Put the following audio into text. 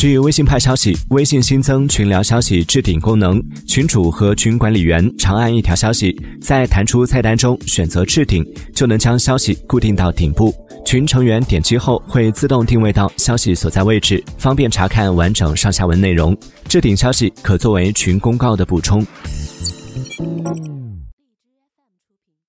据微信派消息微信新增群聊消息置顶功能群主和群管理员长按一条消息在弹出菜单中选择置顶。就能将消息固定到顶部群成员点击后会自动定位到消息所在位置方便查看完整上下文内容。置顶消息可作为群公告的补充。